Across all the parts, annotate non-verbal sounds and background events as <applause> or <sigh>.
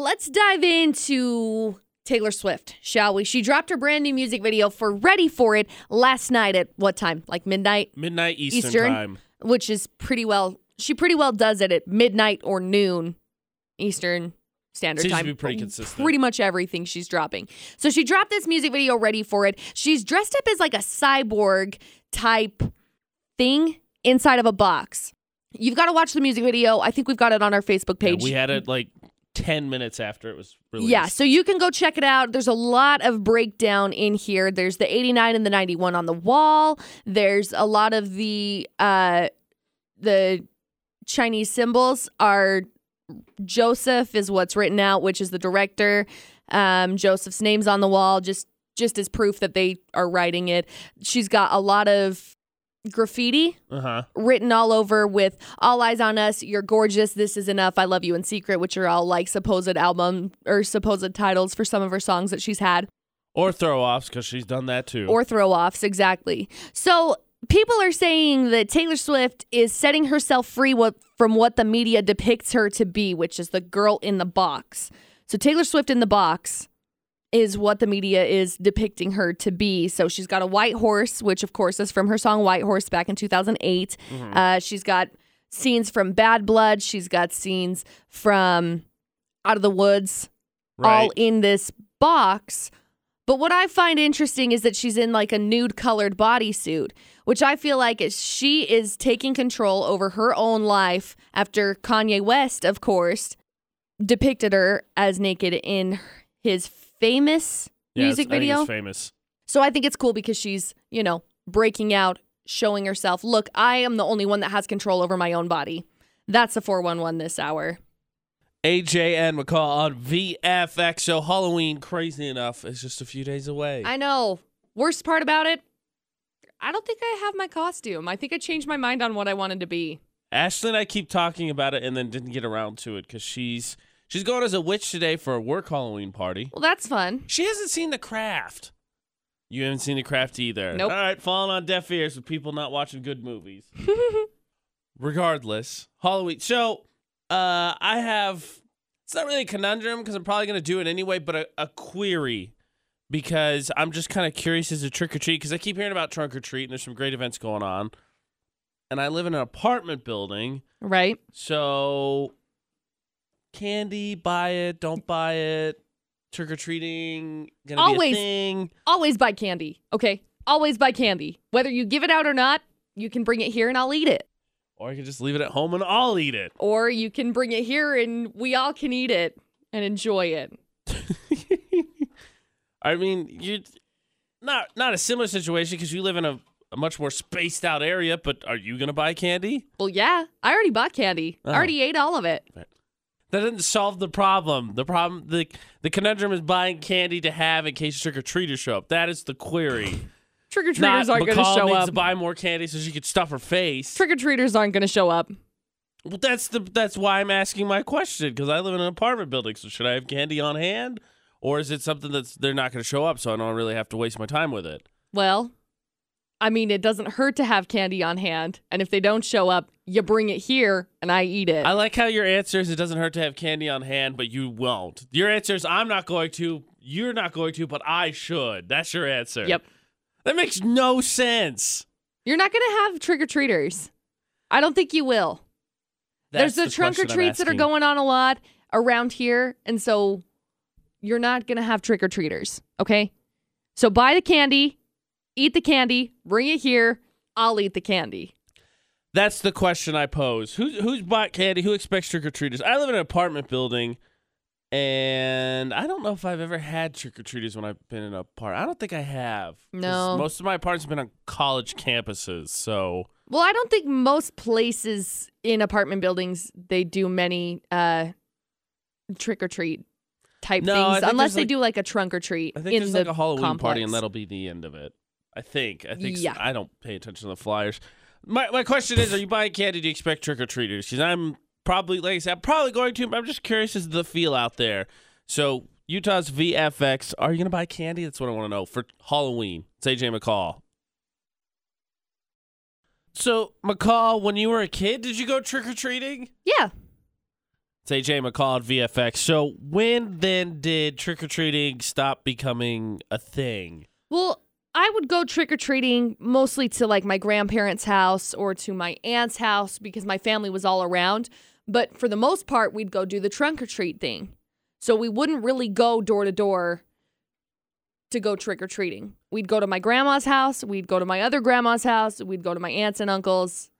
let's dive into Taylor Swift, shall we? She dropped her brand new music video for Ready for It last night at what time? Like midnight, Midnight Eastern, Eastern? time. which is pretty well, she pretty well does it at midnight or noon Eastern Standard Seems to Time. be pretty consistent. Pretty much everything she's dropping. So she dropped this music video Ready for It. She's dressed up as like a cyborg type thing inside of a box. You've got to watch the music video. I think we've got it on our Facebook Yeah, page. we had it like 10 minutes after it was released. Yeah, so you can go check it out. There's a lot of breakdown in here. There's the 89 and the 91 on the wall. There's a lot of the uh the Chinese symbols are Joseph is what's written out, which is the director. Um Joseph's name's on the wall just just as proof that they are writing it. She's got a lot of graffiti Uh huh. written all over with all eyes on us you're gorgeous this is enough i love you in secret which are all like supposed album or supposed titles for some of her songs that she's had Or throw offs because she's done that too. or throw offs exactly so people are saying that taylor swift is setting herself free what, from what the media depicts her to be which is the girl in the box so taylor swift in the box is what the media is depicting her to be. So she's got a white horse, which of course is from her song White Horse back in 2008. Uh, she's got scenes from Bad Blood. She's got scenes from Out of the Woods, all in this box. But what I find interesting is that she's in like a nude colored bodysuit, which I feel like is she is taking control over her own life after Kanye West, of course, depicted her as naked in his famous Yeah, music it's- I think video. it's famous. So I think it's cool because she's, you know, breaking out, showing herself, look, I am the only one that has control over my own body. That's a 411 this hour. AJ and McCall on VFX. So Halloween, crazy enough, is just a few days away. I know. Worst part about it, I don't think I have my costume. I think I changed my mind on what I wanted to be. Ashley and I keep talking about it and then didn't get around to it because she's she's going as a witch today for a work Halloween party. Well, that's fun. She hasn't seen The Craft. You haven't seen The Craft either. Nope. All right, falling on deaf ears with people not watching good movies. <laughs> Regardless, Halloween. So, uh, I have. It's not really a conundrum because I'm probably gonna do it anyway, but a, a query because I'm just kind of curious as a trick or treat because I keep hearing about trunk or treat and there's some great events going on, and I live in an apartment building, Right? so candy, buy it, don't buy it. Trick or treating gonna Always. be a thing. Always buy candy. Okay. Always buy candy. Whether you give it out or not, you can bring it here and I'll eat it. Or you can just leave it at home and I'll eat it. Or you can bring it here and we all can eat it and enjoy it. <laughs> I mean, you not not a similar situation because you live in a, a much more spaced out area. But are you gonna buy candy? Well, yeah. I already bought candy. Oh. I already ate all of it. That doesn't solve the problem. The problem, the the conundrum is buying candy to have in case trick or treaters show up. That is the query. <sighs> Trick or treaters aren't going to show needs up. to buy more candy so she could stuff her face. Trick or treaters aren't going to show up. well, that's the that's why I'm asking my question because I live in an apartment building. So should I have candy on hand, or is it something that's they're not going to show up, so I don't really have to waste my time with it? Well, I mean, it doesn't hurt to have candy on hand. And if they don't show up, you bring it here and I eat it. I like how your answer is it doesn't hurt to have candy on hand, but you won't. Your answer is I'm not going to, you're not going to, but I should. That's your answer. Yep. That makes no sense. You're not going to have trick or treaters. I don't think you will. That's There's the, trunk or treats that are going on a lot around here. And so you're not going to have trick or treaters. Okay. So buy the candy, eat the candy, bring it here. I'll eat the candy. That's the question I pose. Who's who's bought candy? Who expects trick or treaters? I live in an apartment building, and I don't know if I've ever had trick or treaters when I've been in a park. I don't think I have. 'cause No. Most of my apartments have been on college campuses, so Well, I don't think most places in apartment buildings they do many uh trick or treat type No, I things think unless there's they like- do like a trunk or treat I think in there's the like a Halloween party, and that'll be the end of it. I think. I think. s- Yeah. I don't pay attention to the flyers. My my question is: Are you buying candy? Do you expect trick or treaters? Because I'm probably, like I said, I'm probably going to. But I'm just curious as to the feel out there. So Utah's VFX. Are you gonna buy candy? That's what I want to know for Halloween. It's AJ McCall. So McCall, when you were a kid, did you go trick or treating? Yeah. It's AJ McCall at VFX. So when then did trick or treating stop becoming a thing? Well, I would go trick or treating mostly to like my grandparents' house or to my aunt's house because my family was all around. But for the most part, we'd go do the trunk or treat thing. So we wouldn't really go door to door to go trick or treating. We'd go to my grandma's house, we'd go to my other grandma's house, we'd go to my aunts and uncles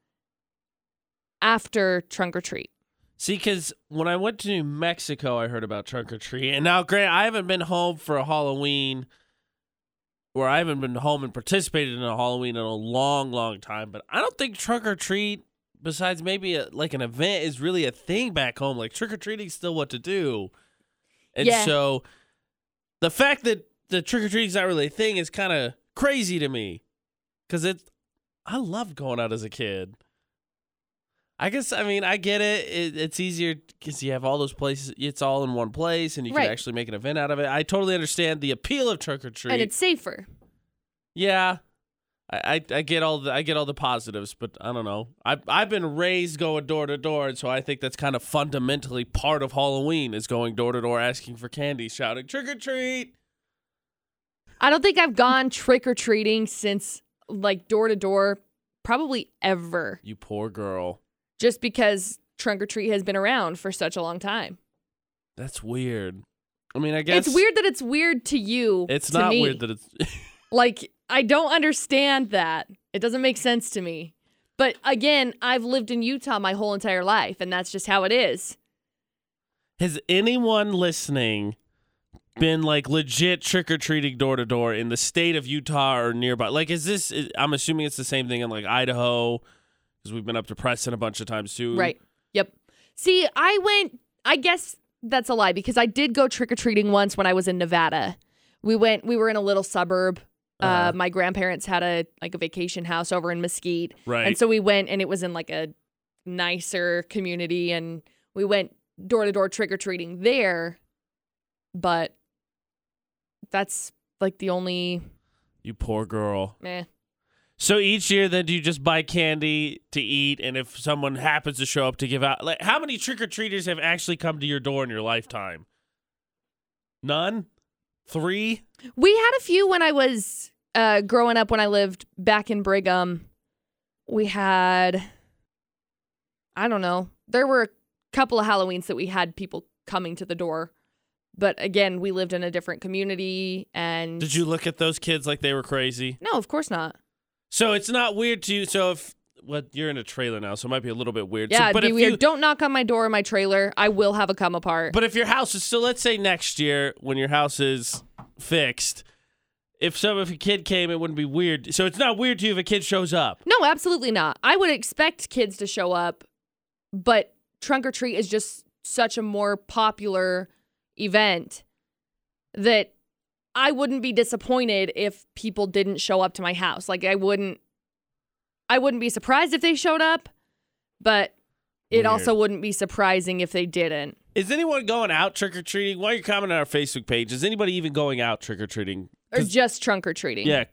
after trunk or treat. See, because when I went to New Mexico, I heard about trunk or treat. And now, Grant, I haven't been home for a Halloween, or I haven't been home and participated in a Halloween in a long, long time. But I don't think trunk or treat, besides maybe a, like an event, is really a thing back home. Like trick or treating's still what to do. And Yeah. so the fact that the trick or treating's not really a thing is kind of crazy to me. Because it, I loved going out as a kid. I guess I mean I get it. it it's easier because you have all those places. It's all in one place, and you Right. can actually make an event out of it. I totally understand the appeal of trick or treat. And it's safer. yeah, I, I I get all the I get all the positives, but I don't know. I I've been raised going door to door, and so I think that's kind of fundamentally part of Halloween is going door to door asking for candy, shouting trick or treat. I don't think I've gone trick or treating since like door to door, probably ever, You poor girl. Just because trunk or treat has been around for such a long time. That's weird. I mean, I guess It's weird that it's weird to you. It's to not me. weird that it's. <laughs> Like, I don't understand that. It doesn't make sense to me. But again, I've lived in Utah my whole entire life, and that's just how it is. Has anyone listening been like legit trick or treating door to door in the state of Utah or nearby? Like, is this? is- I'm assuming it's the same thing in like Idaho because we've been up to Preston a bunch of times too. Right. Yep. See, I went, I guess that's a lie because I did go trick or treating once when I was in Nevada. We went, we were in a little suburb. uh Uh-huh. my grandparents had a like a vacation house over in Mesquite. Right. And so we went and it was in like a nicer community and we went door to door trick or treating there. But that's like the only you poor girl. eh. So each year, then do you just buy candy to eat? And if someone happens to show up to give out, like, how many trick or treaters have actually come to your door in your lifetime? None. Three. We had a few when I was uh, growing up when I lived back in Brigham. We had, I don't know, there were a couple of Halloweens that we had people coming to the door. But again, we lived in a different community and. Did you look at those kids like they were crazy? No, of course not. So it's not weird to you. So if what you're in a trailer now, so it might be a little bit weird. Yeah, so, it'd be if weird. you, Don't knock on my door in my trailer. I will have a come apart. but if your house is so, let's say next year when your house is fixed, if some if a kid came, it wouldn't be weird. So it's not weird to you if a kid shows up. no, absolutely not. I would expect kids to show up, but trunk or treat is just such a more popular event that I wouldn't be disappointed if people didn't show up to my house. Like I wouldn't I wouldn't be surprised if they showed up, but it Weird. also wouldn't be surprising if they didn't. Is anyone going out trick or treating? While you're commenting on our Facebook page, is anybody even going out trick or treating? Or just trunk or treating. Yeah,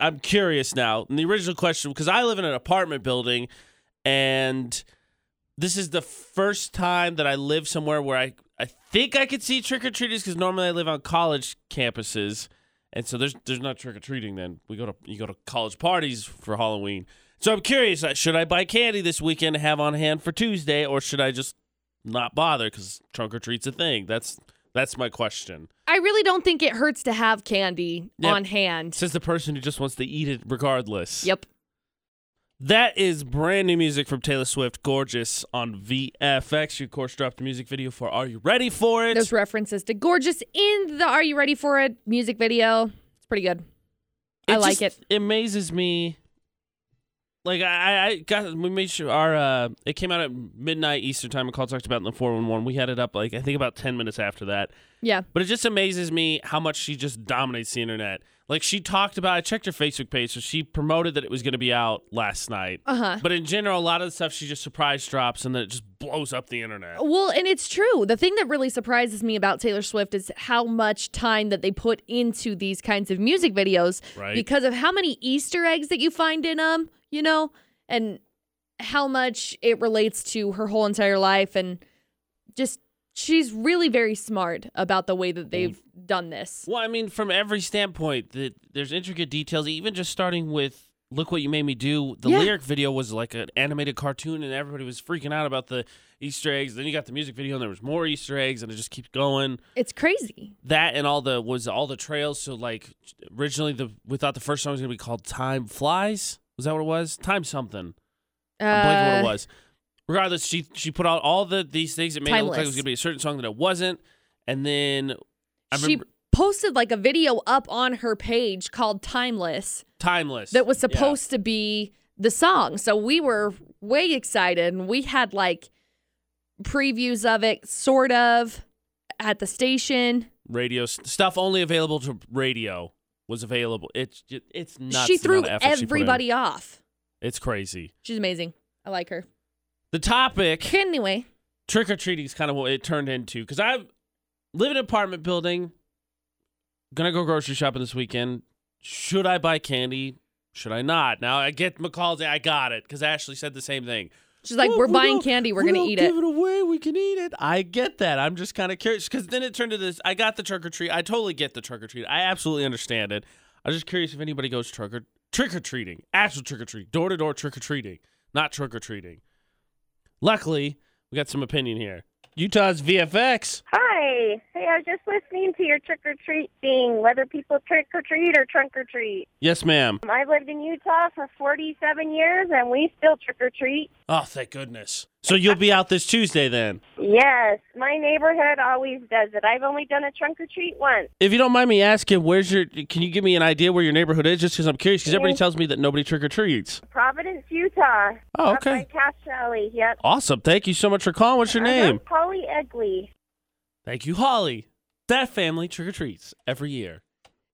I'm curious now. And the original question, because I live in an apartment building, and this is the first time that I live somewhere where I, I think I could see trick or treaters because normally I live on college campuses, and so there's there's not trick or treating. Then we go to you go to college parties for Halloween. So I'm curious, uh, should I buy candy this weekend to have on hand for Tuesday, or should I just not bother because trunk or treat's a thing? That's that's my question. I really don't think it hurts to have candy Yep. on hand. Says the person who just wants to eat it regardless. Yep. That is brand new music from Taylor Swift, Gorgeous on VFX. She, of course, dropped a music video for Are You Ready For It? There's references to gorgeous in the Are You Ready for It music video. It's pretty good. I like it. It amazes me. Like I, I- got we made sure our uh it came out at midnight Eastern time. McCall talked about it in the four one one. We had it up like I think about ten minutes after that. Yeah. But it just amazes me how much she just dominates the internet. Like she talked about I checked her Facebook page, so she promoted that it was gonna be out last night. Uh huh. But in general, a lot of the stuff she just surprise drops and then it just blows up the internet. Well, and it's true. The thing that really surprises me about Taylor Swift is how much time that they put into these kinds of music videos Right. because of how many Easter eggs that you find in them, you know, and how much it relates to her whole entire life and just she's really very smart about the way that they've done this. Well, I mean, from every standpoint, that there's intricate details. Even just starting with "Look What You Made Me Do," the Yeah. lyric video was like an animated cartoon, and everybody was freaking out about the Easter eggs. Then you got the music video, and there was more Easter eggs, and it just keeps going. It's crazy. That and all the was all the trails. So like originally, the we thought the first song was gonna be called "Time Flies." Was that what it was? Time something. I'm blanking what Uh, it was. Regardless, she she put out all the these things. It made it look like it was gonna be a certain song that it wasn't, and then I she remember posted like a video up on her page called Timeless timeless that was Yeah. supposed to be the song. So we were way excited and we had like previews of it sort of at the station. radio stuff only available to radio was available. It's ju- it's nuts. she threw effort she everybody off. It's crazy. She's amazing. I like her. The topic Anyway, trick or treating is kind of what it turned into because I live in an apartment building. Gonna go grocery shopping this weekend. Should I buy candy? Should I not? Now I get McCall's. I got it because Ashley said the same thing. she's like, Well, we're we buying candy. We're we to eat it. Give it away. We can eat it. I get that. I'm just kind of curious because then it turned to this. I got the trick or treat. I totally get the trick or treat. I absolutely understand it. I'm just curious if anybody goes trick or trick or treating, actual trick or treat, door to door trick or treating, not trick or treating. Luckily, we got some opinion here. Utah's VFX. Hi. Hey, I was just listening to your trick or treat thing, whether people trick or treat or trunk or treat. Yes, ma'am. Um, I've lived in Utah for 47 years and we still trick or treat. Oh, thank goodness. So you'll be out this Tuesday then. Yes, my neighborhood always does it. I've only done a trunk or treat once. If you don't mind me asking, where's your? Can you give me an idea where your neighborhood is? Just because I'm curious, because everybody tells me that nobody trick or treats. Providence, Utah. Oh, Up okay. by Cache Valley. Yep. Awesome. Thank you so much for calling. What's your name? Polly Egley. Thank you, Holly. That family trick or treats every year.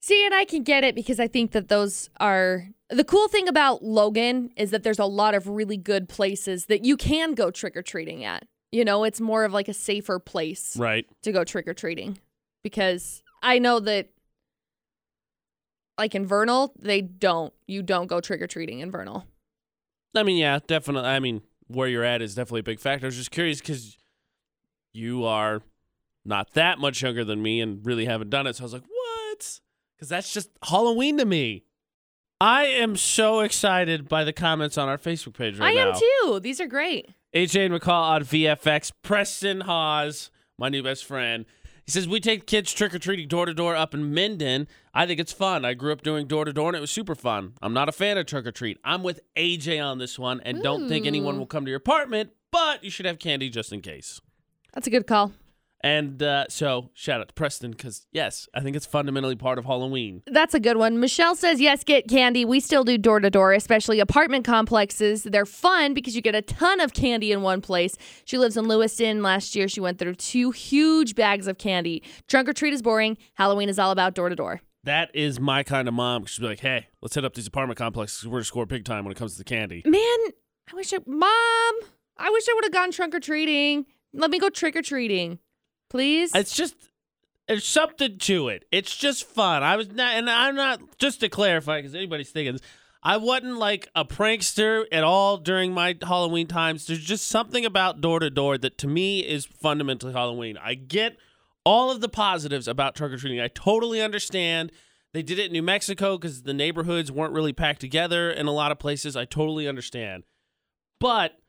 See, and I can get it because I think that those are the cool thing about Logan is that there's a lot of really good places that you can go trick or treating at. You know, it's more of like a safer place Right. to go trick or treating because I know that, like in Vernal, they don't. You don't go trick or treating in Vernal. I mean, yeah, definitely. I mean, where you're at is definitely a big factor. I was just curious because you are not that much younger than me and really haven't done it. So I was like, what? Because that's just Halloween to me. I am so excited by the comments on our Facebook page right now. I now. am too. These are great. AJ and McCall on VFX. Preston Hawes, my new best friend. He says, We take kids trick or treating door to door up in Mendon. I think it's fun. I grew up doing door to door and it was super fun. I'm not a fan of trick or treat. I'm with AJ on this one and don't think anyone hmm. will come to your apartment, but you should have candy just in case. That's a good call. And uh, so, shout out to Preston because, yes, I think it's fundamentally part of Halloween. That's a good one. Michelle says, yes, get candy. We still do door to door, especially apartment complexes. They're fun because you get a ton of candy in one place. She lives in Lewiston. Last year, she went through two huge bags of candy. Trunk or treat is boring. Halloween is all about door to door. That is my kind of mom. She'd be like, Hey, let's hit up these apartment complexes. We're going to score big time when it comes to the candy. Man, I wish I, mom, I wish I would have gone trunk or treating. Let me go trick or treating, please. It's just there's something to it. It's just fun. I was not, and I'm not just to clarify because anybody's thinking this. I wasn't like a prankster at all during my Halloween times. There's just something about door to door that to me is fundamentally Halloween. I get all of the positives about trick or treating. I totally understand. They did it in New Mexico because the neighborhoods weren't really packed together in a lot of places. I totally understand. But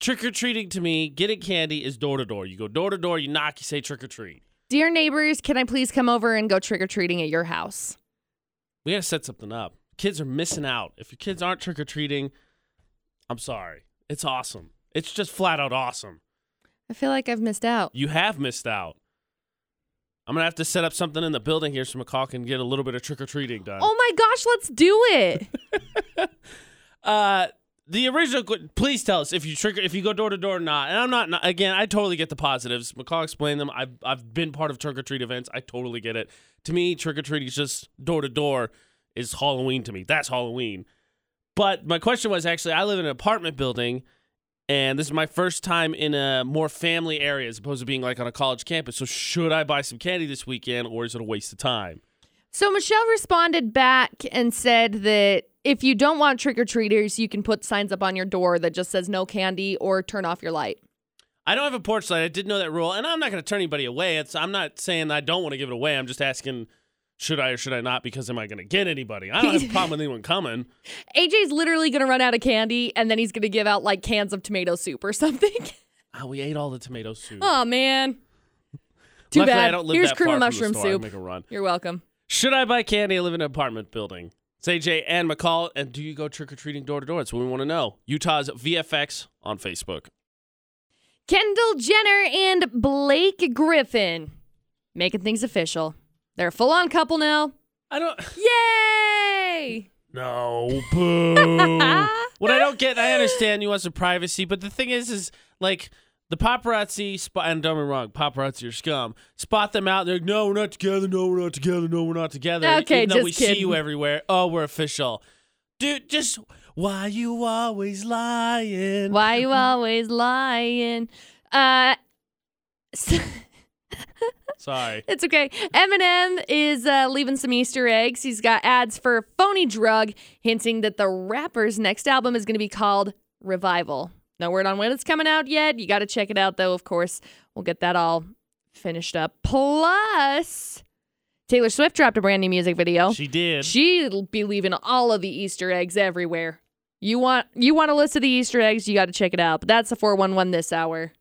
trick or treating to me, getting candy is door to door. You go door to door, you knock, you say trick or treat. Dear neighbors, can I please come over and go trick or treating at your house? We got to set something up. Kids are missing out. If your kids aren't trick or treating, I'm sorry. It's awesome. It's just flat out awesome. I feel like I've missed out. You have missed out. I'm gonna have to set up something in the building here so McCall can get a little bit of trick or treating done. Oh my gosh, let's do it. <laughs> Uh, the original. Please tell us if you trigger, if you go door to door or not. And I'm not. Again, I totally get the positives. McCall explained them. I've I've been part of trick or treat events. I totally get it. To me, trick or treat is just door to door is Halloween to me. That's Halloween. But my question was actually, I live in an apartment building, and this is my first time in a more family area as opposed to being like on a college campus. So should I buy some candy this weekend, or is it a waste of time? So Michelle responded back and said that if you don't want trick or treaters, you can put signs up on your door that just says no candy or turn off your light. I don't have a porch light. I did know that rule, and I'm not going to turn anybody away. It's I'm not saying I don't want to give it away. I'm just asking, should I or should I not? Because am I going to get anybody? I don't have a problem with anyone coming. <laughs> AJ's literally gonna run out of candy, and then he's gonna give out like cans of tomato soup or <laughs> something. Oh, we ate all the tomato soup. oh man. Too Luckily, bad. I don't live Here's cream far of from the mushroom soup. Make a run. You're welcome. Should I buy candy? I live in an apartment building. It's AJ and McCall. And do you go trick or treating door to door? That's what we want to know. Utah's VFX on Facebook. Kendall Jenner and Blake Griffin making things official. They're a full on couple now. I don't. Yay! No, <laughs> boo. what I don't get, I understand you want some privacy, but the thing is, is like the paparazzi spot. And don't me wrong, paparazzi are scum. Spot them out. They're like, no, we're not together. No, we're not together. No, we're not together. Okay, Even though we see you everywhere. Oh, we're official, dude. Just why you always lying? Why you always lying? Uh, <laughs> Sorry. it's okay. Eminem is uh, leaving some Easter eggs. He's got ads for Phony Drug, hinting that the rapper's next album is going to be called Revival. No word on when it's coming out yet. You got to check it out, though, of course. We'll get that all finished up. Plus, Taylor Swift dropped a brand new music video. She did. She'll be leaving all of the Easter eggs everywhere. You want you want a list of the Easter eggs, you got to check it out. But that's the 411 this hour.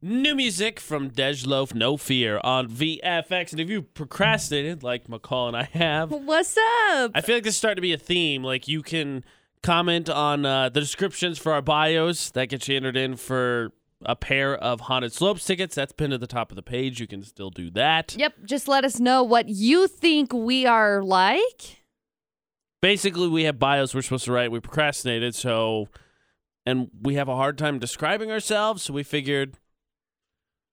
New music from Dej Loaf, No Fear on VFX. And if you procrastinated, like McCall and I have, What's up? I feel like this is starting to be a theme. Like you can comment on uh, the descriptions for our bios. That gets you entered in for a pair of Haunted Slopes tickets. That's pinned at the top of the page. You can still do that. Yep, just let us know what you think we are like. Basically, we have bios we're supposed to write. We procrastinated, so and we have a hard time describing ourselves. So we figured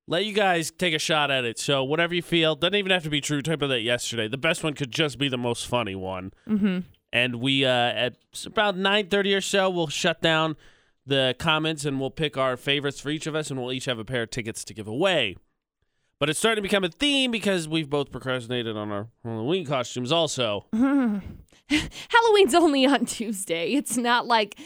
let you guys take a shot at it. So whatever you feel doesn't even have to be true. Type of that yesterday. The best one could just be the most funny one. Mm-hmm. And we uh, at about 9.30 or so we'll shut down the comments and we'll pick our favorites for each of us and we'll each have a pair of tickets to give away but it's starting to become a theme because we've both procrastinated on our halloween costumes also <laughs> Halloween's only on Tuesday. It's not like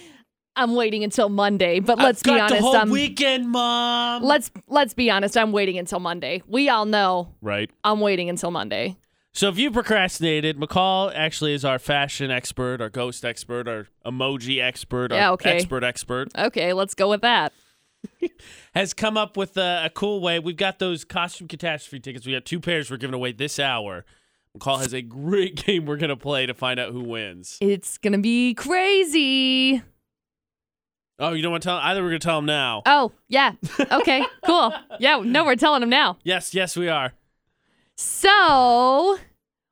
I'm waiting until Monday. But let's I've be honest, the whole I'm weekend mom let's let's be honest. I'm waiting until Monday. We all know right I'm waiting until Monday. So if you procrastinated mccall actually is our fashion expert our ghost expert our emoji expert our okay. expert expert Okay, let's go with that. <laughs> has come up with a, a cool way. We've got those costume catastrophe tickets. We got two pairs we're giving away this hour. McCall has a great <laughs> game we're gonna play to find out who wins. It's gonna be crazy. Oh, you don't want to tell? Either we're gonna tell him now. Oh yeah. Okay. cool. Yeah. No, we're telling him now. yes, yes, we are. So,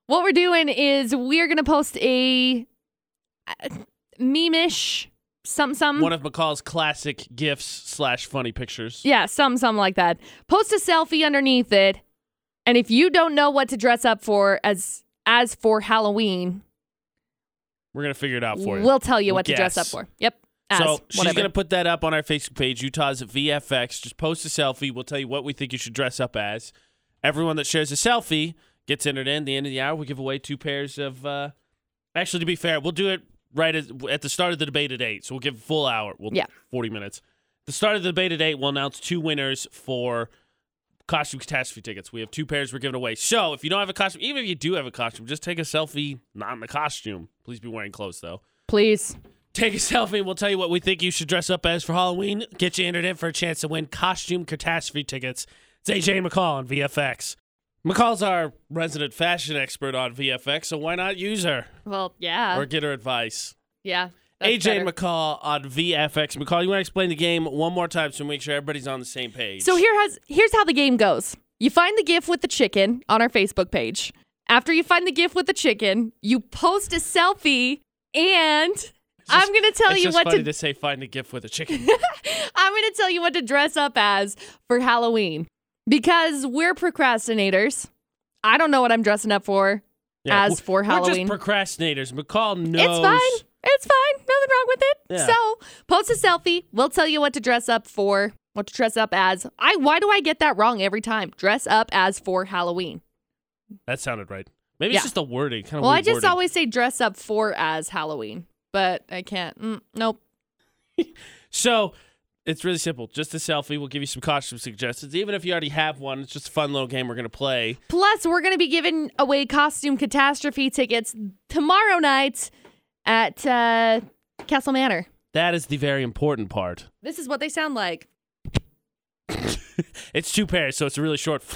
what we're doing is we're gonna post a uh, meme-ish some some One of McCall's classic gifs slash funny pictures. yeah some some like that. Post a selfie underneath it, and if you don't know what to dress up for as as for Halloween, We're gonna figure it out for you. we'll tell you We'll what to dress up for. Yep. As, so she's whatever. gonna put that up on our Facebook page, Utah's VFX. Just post a selfie. We'll tell you what we think you should dress up as. Everyone that shares a selfie gets entered in. The end of the hour, we give away two pairs of. Uh, actually, to be fair, we'll do it right at, at the start of the debate at eight. So we'll give a full hour. We'll, Yeah. forty minutes. The start of the debate at eight, we'll announce two winners for costume catastrophe tickets. We have two pairs we're giving away. So if you don't have a costume, even if you do have a costume, just take a selfie, not in the costume. Please be wearing clothes though. Please. Take a selfie and we'll tell you what we think you should dress up as for Halloween. Get you entered in for a chance to win costume catastrophe tickets. It's AJ McCall on VFX. McCall's our resident fashion expert on VFX, so why not use her Well, yeah. or get her advice? yeah. AJ better. McCall on VFX. McCall, you want to explain the game one more time so we make sure everybody's on the same page? So here has here's how the game goes. You find the gif with the chicken on our Facebook page. After you find the gif with the chicken, you post a selfie and I'm going to tell you just what funny to, to say find a GIF with a chicken. <laughs> I'm going to tell you what to dress up as for Halloween because we're procrastinators. I don't know what I'm dressing up for. Yeah, As for we're Halloween. just procrastinators. McCall knows. It's fine. It's fine. Nothing wrong with it. Yeah. So, post a selfie. We'll tell you what to dress up for, what to dress up as. I why do I get that wrong every time? Dress up as for Halloween. That sounded right. Maybe Yeah. it's just the wording. Kind of Well, I just wording. always say dress up for as Halloween, but I can't. Mm, nope. <laughs> So It's really simple. Just a selfie. We'll give you some costume suggestions. Even if you already have one, it's just a fun little game we're going to play. Plus, we're going to be giving away costume catastrophe tickets tomorrow night at uh, Castle Manor. That is the very important part. This is what they sound like. <laughs> It's two pairs, so it's a really short. <laughs>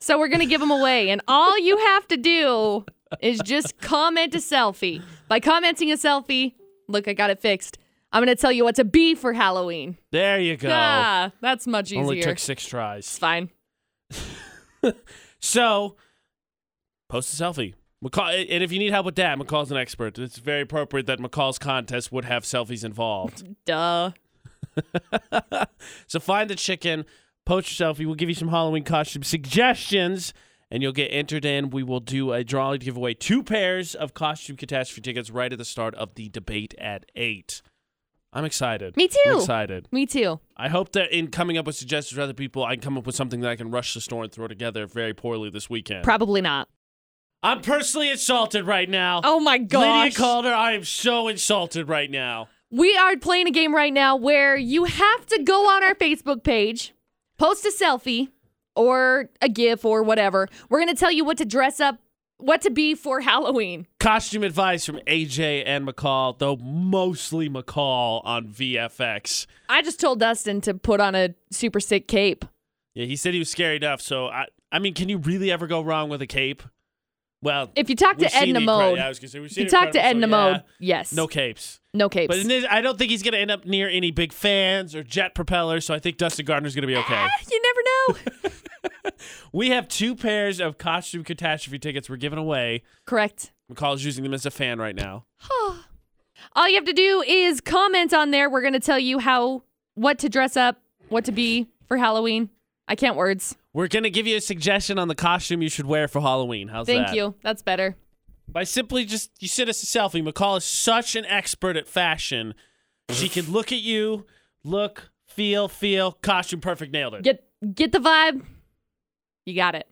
So we're going to give them away. And all you have to do is just comment a selfie. By commenting a selfie, look, I got it fixed. I'm going to tell you what to be for Halloween. There you go. Ah, that's much easier. Only took six tries. it's fine. <laughs> So, post a selfie. McCall, and if you need help with that, McCall's an expert. It's very appropriate that McCall's contest would have selfies involved. <laughs> Duh. <laughs> so find the chicken, post your selfie. We'll give you some Halloween costume suggestions, and you'll get entered in. We will do a drawing to give away two pairs of costume catastrophe tickets right at the start of the debate at eight. I'm excited. Me too. I'm excited. Me too. I hope that in coming up with suggestions for other people, I can come up with something that I can rush the store and throw together very poorly this weekend. Probably not. I'm personally insulted right now. Oh my god. Lydia. Calder, I am so insulted right now. We are playing a game right now where you have to go on our Facebook page, post a selfie or a GIF or whatever. We're going to tell you what to dress up, what to be for Halloween. Costume advice from AJ and McCall, though mostly McCall on VFX. I just told Dustin to put on a super sick cape. Yeah, he said he was scary enough. So I, I mean, can you really ever go wrong with a cape? Well, If you talk to Edna Mode, yeah, I was gonna say, we've if seen you talk to Incredibles, so Edna yeah, yes. no capes. No capes. But this, I don't think he's gonna end up near any big fans or jet propellers. So I think Dustin Gardner's gonna be okay. Ah, you never know. <laughs> we have two pairs of costume catastrophe tickets we're giving away. Correct. McCall's using them as a fan right now. <sighs> All you have to do is comment on there. We're going to tell you how, what to dress up, what to be for Halloween. I can't words. We're gonna give you a suggestion on the costume you should wear for Halloween. How's that? Thank that? you. That's better. By simply just you send us a selfie. McCall is such an expert at fashion. She can look at you, look, feel, feel, costume perfect, nailed it. Get get the vibe. You got it.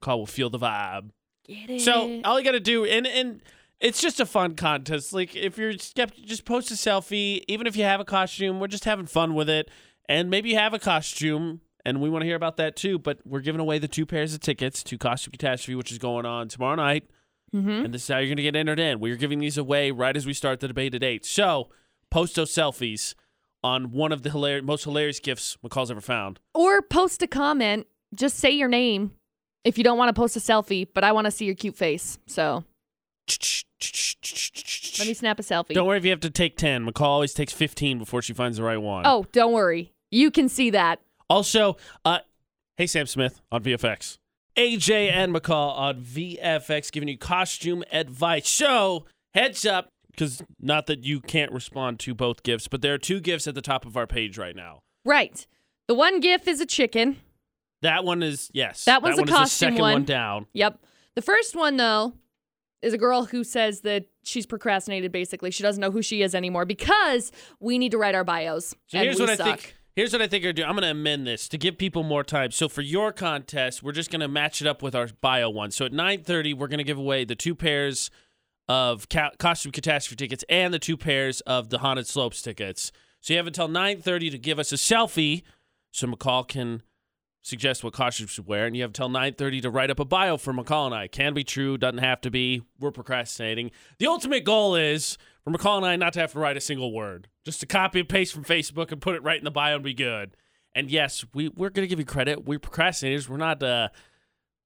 Call will feel the vibe. Get it. So all you gotta do, and and it's just a fun contest. Like if you're skeptic, just post a selfie. Even if you have a costume, we're just having fun with it. And maybe you have a costume, and we want to hear about that too. But we're giving away the two pairs of tickets to Costume Catastrophe, which is going on tomorrow night. Mhm. And this is how you're gonna get entered in. We're giving these away right as we start the debate at eight. So post those selfies on one of the hilarious, most hilarious gifts McCall's ever found. or post a comment. Just say your name if you don't want to post a selfie, but I want to see your cute face. So let me snap a selfie. Don't worry if you have to take 10. McCall always takes 15 before she finds the right one. oh, don't worry. You can see that. Also, uh, hey, Sam Smith on VFX. AJ and McCall on VFX giving you costume advice. So, heads up, because not that you can't respond to both gifts, but there are two gifts at the top of our page right now. Right. The one GIF is a chicken. That one is, yes. That one's a one the costume second one. one down. Yep. The first one, though, is a girl who says that she's procrastinated, basically. She doesn't know who she is anymore because we need to write our bios. So and here's we what suck. I think. Here's what I think are doing. I'm going to amend this to give people more time. So for your contest, we're just going to match it up with our bio one. So at 9:30, we're going to give away the two pairs of ca- costume catastrophe tickets and the two pairs of the haunted slopes tickets. So you have until 9:30 to give us a selfie, so McCall can suggest what costume should wear, and you have until 9:30 to write up a bio for McCall and I. Can be true, doesn't have to be. We're procrastinating. The ultimate goal is for McCall and I not to have to write a single word, just to copy and paste from Facebook and put it right in the bio and be good. And yes, we we're gonna give you credit. We're procrastinators. We're not. uh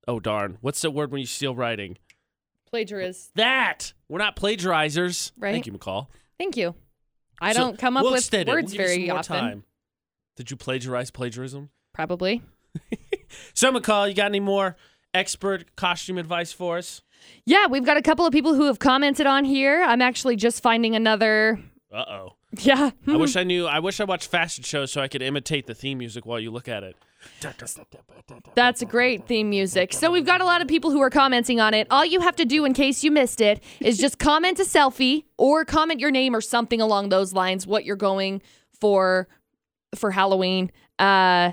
Oh darn! What's the word when you steal writing? Plagiarist. That we're not plagiarizers. Right. Thank you, McCall. Thank you. I So don't come up we'll with words We'll give you some very often. time. Did you plagiarize plagiarism? Probably. <laughs> So, McCall, you got any more expert costume advice for us? Yeah, we've got a couple of people who have commented on here. I'm actually just finding another. Uh oh. Yeah. I <laughs> wish I knew. I wish I watched fashion shows so I could imitate the theme music while you look at it. That's a great theme music. So we've got a lot of people who are commenting on it. All you have to do in case you missed it is just comment a selfie or comment your name or something along those lines what you're going for for Halloween. Uh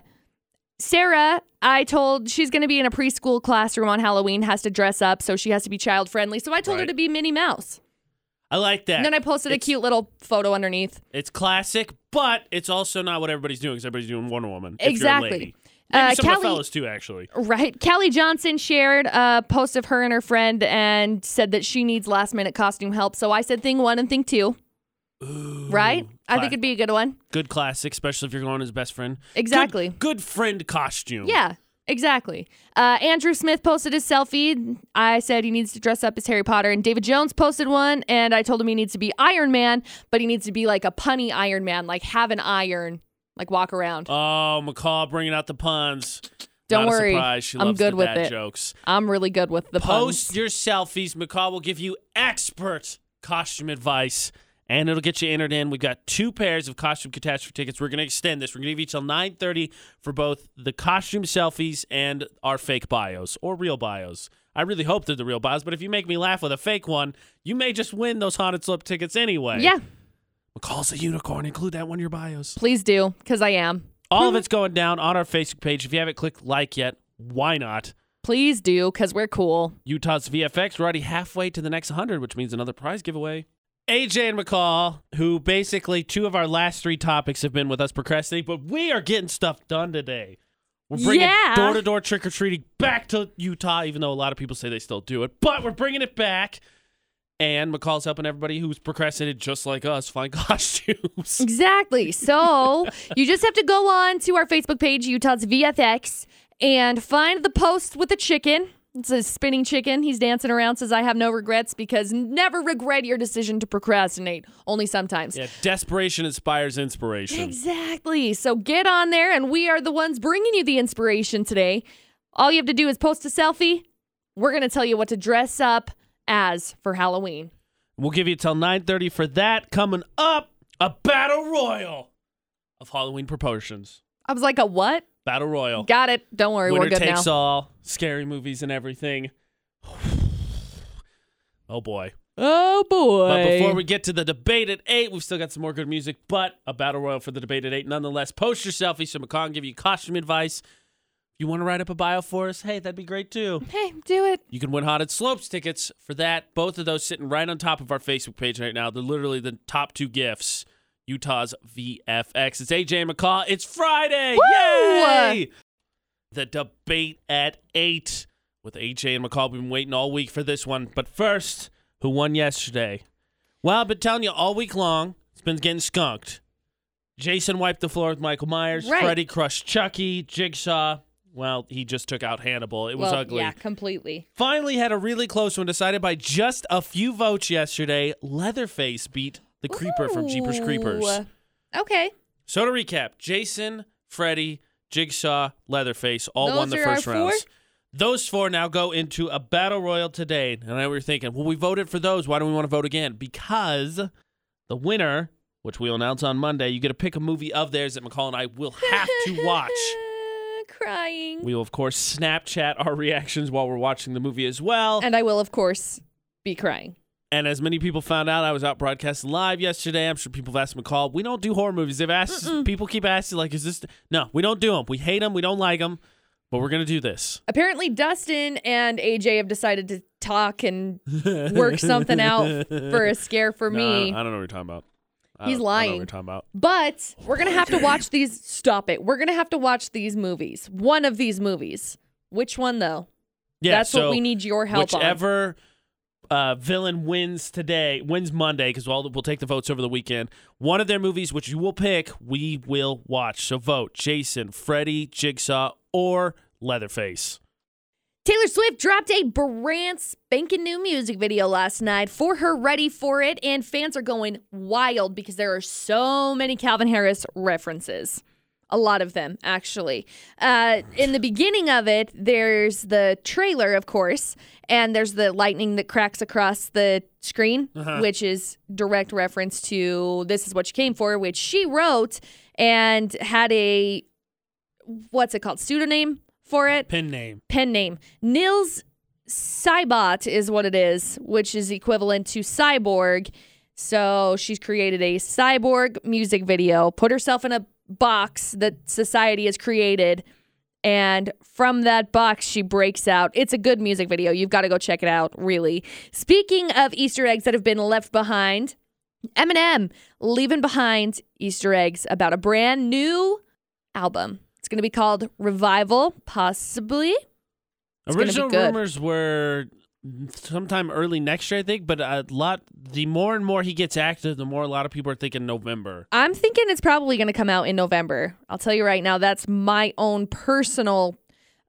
Sarah, I told she's going to be in a preschool classroom on Halloween, has to dress up, so she has to be child friendly. So I told her to be Minnie Mouse. I like that. And then I posted a cute little photo underneath. It's classic, but it's also not what everybody's doing because everybody's doing Wonder Woman. if you're a Exactly. lady. Maybe Uh, some of Kelly- the fellas too, actually. Right. Kelly Johnson shared a post of her and her friend and said that she needs last minute costume help. So I said thing one and thing two. Right? I think it'd be a good one. good classic, especially if you're going as best friend. Exactly. Good, friend costume. Yeah, exactly. Uh, Andrew Smith posted his selfie. I said he needs to dress up as Harry Potter, and David Jones posted one, and I told him he needs to be Iron Man, but he needs to be like a punny Iron Man, like have an iron, like walk around. Oh, McCall bringing out the puns. Don't Not worry. I'm loves good with it. jokes. I'm really good with the Post puns. your selfies. McCall will give you expert costume advice, and it'll get you entered in. We've got two pairs of costume catastrophe tickets. We're going to extend this. We're going to give you till 9:30 for both the costume selfies and our fake bios or real bios. I really hope they're the real bios, but if you make me laugh with a fake one, you may just win those haunted slopes tickets anyway. Yeah, McCall's a unicorn. Include that one in your bios. please do, because I am. All of it's going down on our Facebook page. If you haven't clicked like yet, why not? Please do, because we're cool. Utah's VFX. We're already halfway to the next 100, which means another prize giveaway. AJ and McCall, who basically two of our last three topics have been with us procrastinating, but we are getting stuff done today. We're bringing Yeah. door to door trick or treating back to Utah, even though a lot of people say they still do it, but we're bringing it back. And McCall's helping everybody who's procrastinated just like us find <laughs> costumes. Exactly. So <laughs> you just have to go on to our Facebook page, Utah's VFX, and find the post with the chicken. It's a spinning chicken. He's dancing around, says, I have no regrets because never regret your decision to procrastinate. Only sometimes. Yeah, desperation inspires inspiration. Exactly. So get on there, and we are the ones bringing you the inspiration today. All you have to do is post a selfie. We're going to tell you what to dress up as for Halloween. We'll give you till 9:30 for that. Coming up, a battle royal of Halloween proportions. I was like, a what? Battle royal. Got it. Don't worry. Winner we're good takes now. all. Scary movies and everything. <sighs> oh boy. Oh, boy. But before we get to the debate at 8, we've still got some more good music, but a battle royal for the debate at 8 nonetheless. Post your selfie so can give you costume advice. You want to write up a bio for us, hey, that'd be great too. Hey, do it. You can win Haunted Slopes tickets for that. Both of those sitting right on top of our Facebook page right now. They're literally the top two gifts. Utah's VFX. It's AJ McCall. It's Friday. Woo! Yay! The debate at 8 with AJ and McCall. We've been waiting all week for this one. But first, who won yesterday? Well, I've been telling you all week long, it's been getting skunked. Jason wiped the floor with Michael Myers. Right. Freddy crushed Chucky. Jigsaw, well, he just took out Hannibal. It was well, ugly Yeah, completely. finally had a really close one decided by just a few votes yesterday. Leatherface beat the Creeper from Jeepers Creepers. Okay. So to recap, Jason, Freddy, Jigsaw, Leatherface all Those won the are our first four? rounds. Those four now go into a battle royal today. And I were thinking, well, we voted for those. Why do we want to vote again? Because the winner, which we'll announce on Monday, you get to pick a movie of theirs that McCall and I will have to <laughs> watch. Crying. We will, of course, Snapchat our reactions while we're watching the movie as well. and I will, of course, be crying. And as many people found out, I was out broadcasting live yesterday. I'm sure people have asked McCall. We don't do horror movies. They've asked, people keep asking, like, is this? No, we don't do them. We hate them. We don't like them. But we're going to do this. Apparently, Dustin and AJ have decided to talk and work something out for a <laughs> scare for No, me. I don't, I don't know what you're talking about. I He's don't- I don't know lying. what you're talking about. But we're going to have to watch these. Stop it. We're going to have to watch these movies. One of these movies. Which one, though? Yeah, That's so what we need your help on. whichever uh, villain wins today, wins Monday, because we'll, we'll take the votes over the weekend. One of their movies, which you will pick, we will watch. So vote Jason, Freddy, Jigsaw, or Leatherface. Taylor Swift dropped a brand spanking new music video last night for her Ready for It, and fans are going wild because there are so many Calvin Harris references. A lot of them, actually. Uh, in the beginning of it, there's the trailer, of course, and there's the lightning that cracks across the screen, which is direct reference to This Is What You Came For, which she wrote and had a, what's it called, pseudonym for it pen name. pen name. Nils Sjöberg is what it is, which is equivalent to cyborg. So she's created a cyborg music video, put herself in a box that society has created. And from that box, she breaks out. It's a good music video. You've got to go check it out, really. Speaking of Easter eggs that have been left behind, Eminem leaving behind Easter eggs about a brand new album. It's going to be called Revival, possibly. It's Original rumors were sometime early next year, I think, but a lot. The more and more he gets active, the more a lot of people are thinking November. I'm thinking it's probably going to come out in November. I'll tell you right now, that's my own personal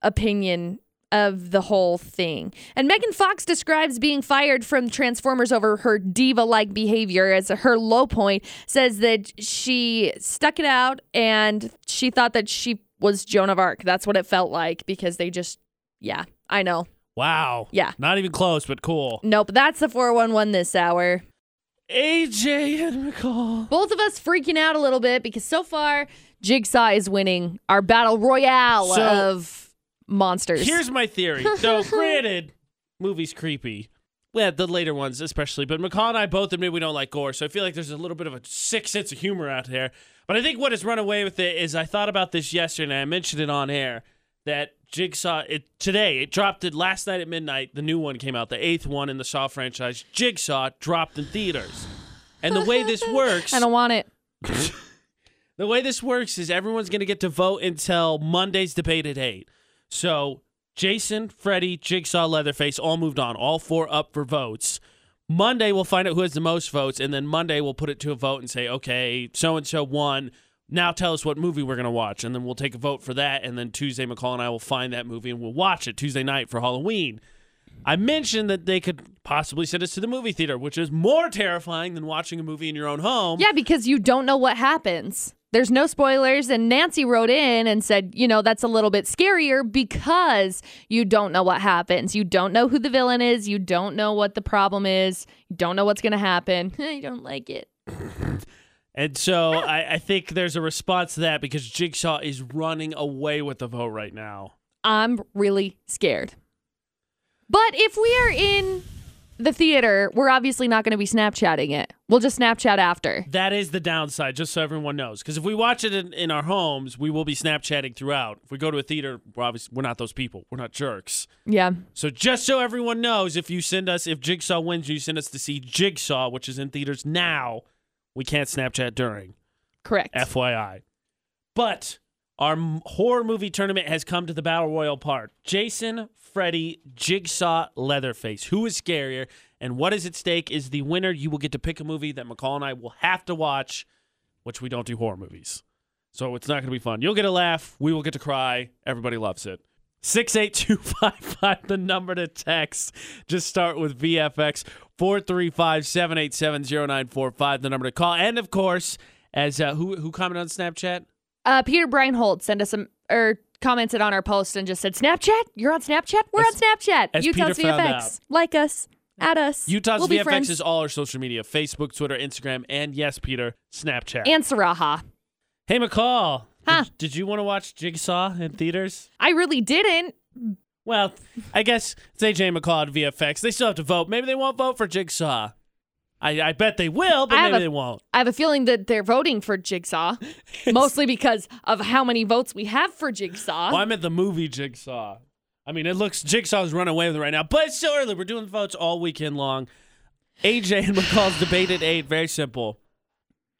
opinion of the whole thing. And Megan Fox describes being fired from Transformers over her diva like behavior as her low point, says that she stuck it out and she thought that she was Joan of Arc. That's what it felt like because they just, yeah, I know. Wow. Yeah. Not even close, but cool. Nope, that's the 411 this hour. AJ and McCall. Both of us freaking out a little bit because so far Jigsaw is winning our battle royale So, of monsters. Here's my theory. So, <laughs> granted, movie's creepy. Yeah, the later ones especially. But McCall and I both admit we don't like gore, so I feel like there's a little bit of a sick sense of humor out there. But I think what has run away with it is I thought about this yesterday. and I mentioned it on air that Jigsaw it today it dropped it last night at midnight. The new one came out, the eighth one in the Saw franchise. Jigsaw dropped in theaters, and the way this <laughs> works, I don't want it. <laughs> the way this works is everyone's going to get to vote until Monday's debate at 8. So Jason, Freddy, Jigsaw, Leatherface all moved on, all four up for votes. Monday we'll find out who has the most votes, and then Monday we'll put it to a vote and say, okay, so and so won. Now tell us what movie we're going to watch, and then we'll take a vote for that. And then Tuesday, McCall and I will find that movie and we'll watch it Tuesday night for Halloween. I mentioned that they could possibly send us to the movie theater, which is more terrifying than watching a movie in your own home. Yeah, because you don't know what happens. There's no spoilers. And Nancy wrote in and said, you know, that's a little bit scarier because you don't know what happens. You don't know who the villain is. You don't know what the problem is. You don't know what's going to happen. <laughs> I don't like it. <laughs> And so I, I think there's a response to that because Jigsaw is running away with the vote right now. I'm really scared. But if we are in the theater, we're obviously not going to be Snapchatting it. We'll just Snapchat after. That is the downside, just so everyone knows. Because if we watch it in, in our homes, we will be Snapchatting throughout. If we go to a theater, we're obviously we're not those people. We're not jerks. Yeah. So just so everyone knows, if you send us, if Jigsaw wins, you send us to see Jigsaw, which is in theaters now. We can't Snapchat during. Correct. FYI. But our horror movie tournament has come to the Battle Royal part. Jason, Freddy, Jigsaw, Leatherface. Who is scarier and what is at stake is the winner. You will get to pick a movie that McCall and I will have to watch, which we don't do horror movies. So it's not going to be fun. You'll get a laugh. We will get to cry. Everybody loves it. 68255, the number to text. Just start with VFX 435 787 0945, the number to call. And of course, as uh, who who commented on Snapchat? Uh, Peter Breinholt sent us some or commented on our post and just said, "Snapchat, you're on Snapchat. We're As- on Snapchat. as Utah's Peter VFX. Like us, add us. Utah's we'll VFX is all our social media Facebook, Twitter, Instagram, and yes, Peter, Snapchat. and Sarahah. hey, McCall. Huh. Did, did you want to watch Jigsaw in theaters? I really didn't. Well, I guess it's AJ at VFX. They still have to vote. Maybe they won't vote for Jigsaw. I, I bet they will, but I maybe a- they won't. I have a feeling that they're voting for Jigsaw, <laughs> mostly because of how many votes we have for Jigsaw. Well, I'm at the movie Jigsaw. I mean, it looks Jigsaw's running away with it right now, but it's still early. We're doing votes all weekend long. AJ and <laughs> McCall's debate at eight. Very simple.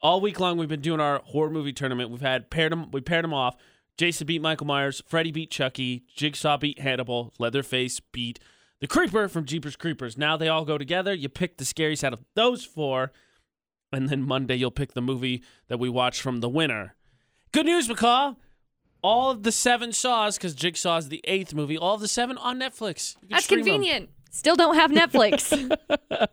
All week long, we've been doing our horror movie tournament. We've had paired them. We paired them off. Jason beat Michael Myers. Freddy beat Chucky. Jigsaw beat Hannibal. Leatherface beat the Creeper from Jeepers Creepers. Now they all go together. You pick the scariest out of those four, and then Monday you'll pick the movie that we watch from the winner. Good news, McCall. All of the seven Saws, because Jigsaw is the eighth movie, all of the seven on Netflix. That's convenient. Still don't have Netflix. <laughs>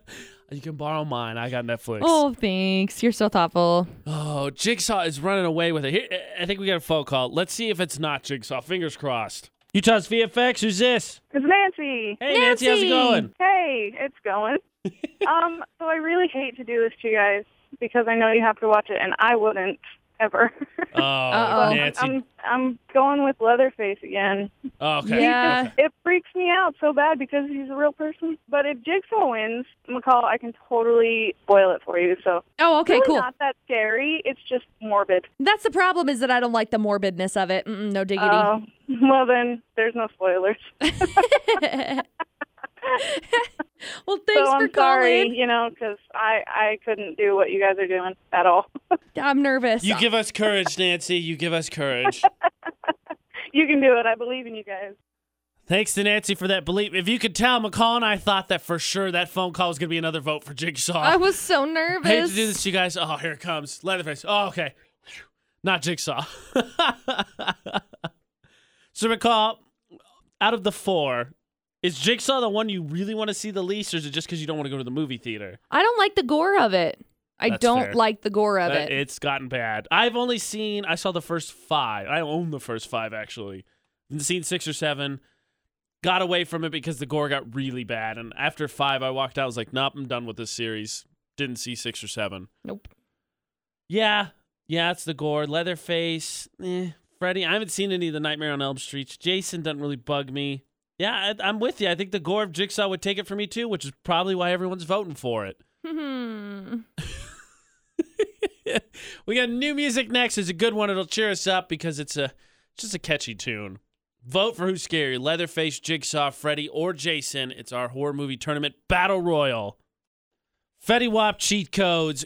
You can borrow mine. I got Netflix. oh, thanks. You're so thoughtful. Oh, Jigsaw is running away with it. Here, I think we got a phone call. Let's see if it's not Jigsaw. Fingers crossed. Utah's VFX. Who's this? It's Nancy. Hey, Nancy, how's it going? Hey, it's going. <laughs> um, so I really hate to do this to you guys because I know you have to watch it, and I wouldn't ever. <laughs> Oh, Uh-oh. Nancy. I'm I'm going with Leatherface again. Oh, okay. Yeah. Okay. It freaks me out so bad because he's a real person. But if Jigsaw wins, McCall, I can totally spoil it for you. So Oh, okay, really cool. not that scary. It's just morbid. That's the problem is that I don't like the morbidness of it. Mm-mm, no diggity. Oh, well then, there's no spoilers. <laughs> <laughs> <laughs> well, thanks so for I'm sorry, calling. you know, because I I couldn't do what you guys are doing at all. <laughs> I'm nervous. You give us courage, Nancy. You give us courage. <laughs> you can do it. I believe in you guys. Thanks to Nancy for that belief. If you could tell, McCall and I thought that for sure that phone call was going to be another vote for Jigsaw. I was so nervous. I hate to do this to you guys. Oh, here it comes. Leatherface. Oh, okay. Not Jigsaw. so, McCall, out of the four, is Jigsaw the one you really want to see the least, or is it just because you don't want to go to the movie theater? I don't like the gore of it. I That's don't fair. like the gore of Uh, it. It's gotten bad. I've only seen, I saw the first five. I own the first five, actually. I've seen six or seven. Got away from it because the gore got really bad. And after five, I walked out. I was like, nope, I'm done with this series. Didn't see six or seven. Nope. Yeah, yeah, it's the gore. Leatherface, eh. Freddy, I haven't seen any of the Nightmare on Elm Street. Jason doesn't really bug me. Yeah, I, I'm with you. I think the gore of Jigsaw would take it for me too, which is probably why everyone's voting for it. Hmm. <laughs> we got new music next. It's a good one. It'll cheer us up because it's a just a catchy tune. Vote for who's scary: Leatherface, Jigsaw, Freddy, or Jason. It's our horror movie tournament battle royal. Fetty Wap cheat codes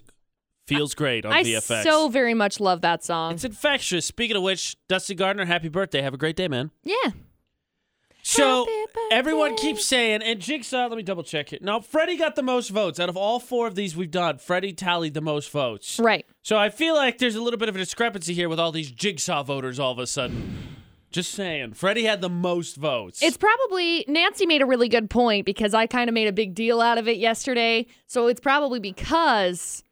feels great on I VFX. I so very much love that song. it's infectious. Speaking of which, Dusty Gardner, happy birthday! Have a great day, man. yeah. So everyone keeps saying, and Jigsaw, let me double check it. Now, Freddy got the most votes. Out of all four of these we've done, Freddy tallied the most votes. Right. So I feel like there's a little bit of a discrepancy here with all these Jigsaw voters all of a sudden. Just saying. Freddy had the most votes. It's probably Nancy made a really good point because I kind of made a big deal out of it yesterday. So it's probably because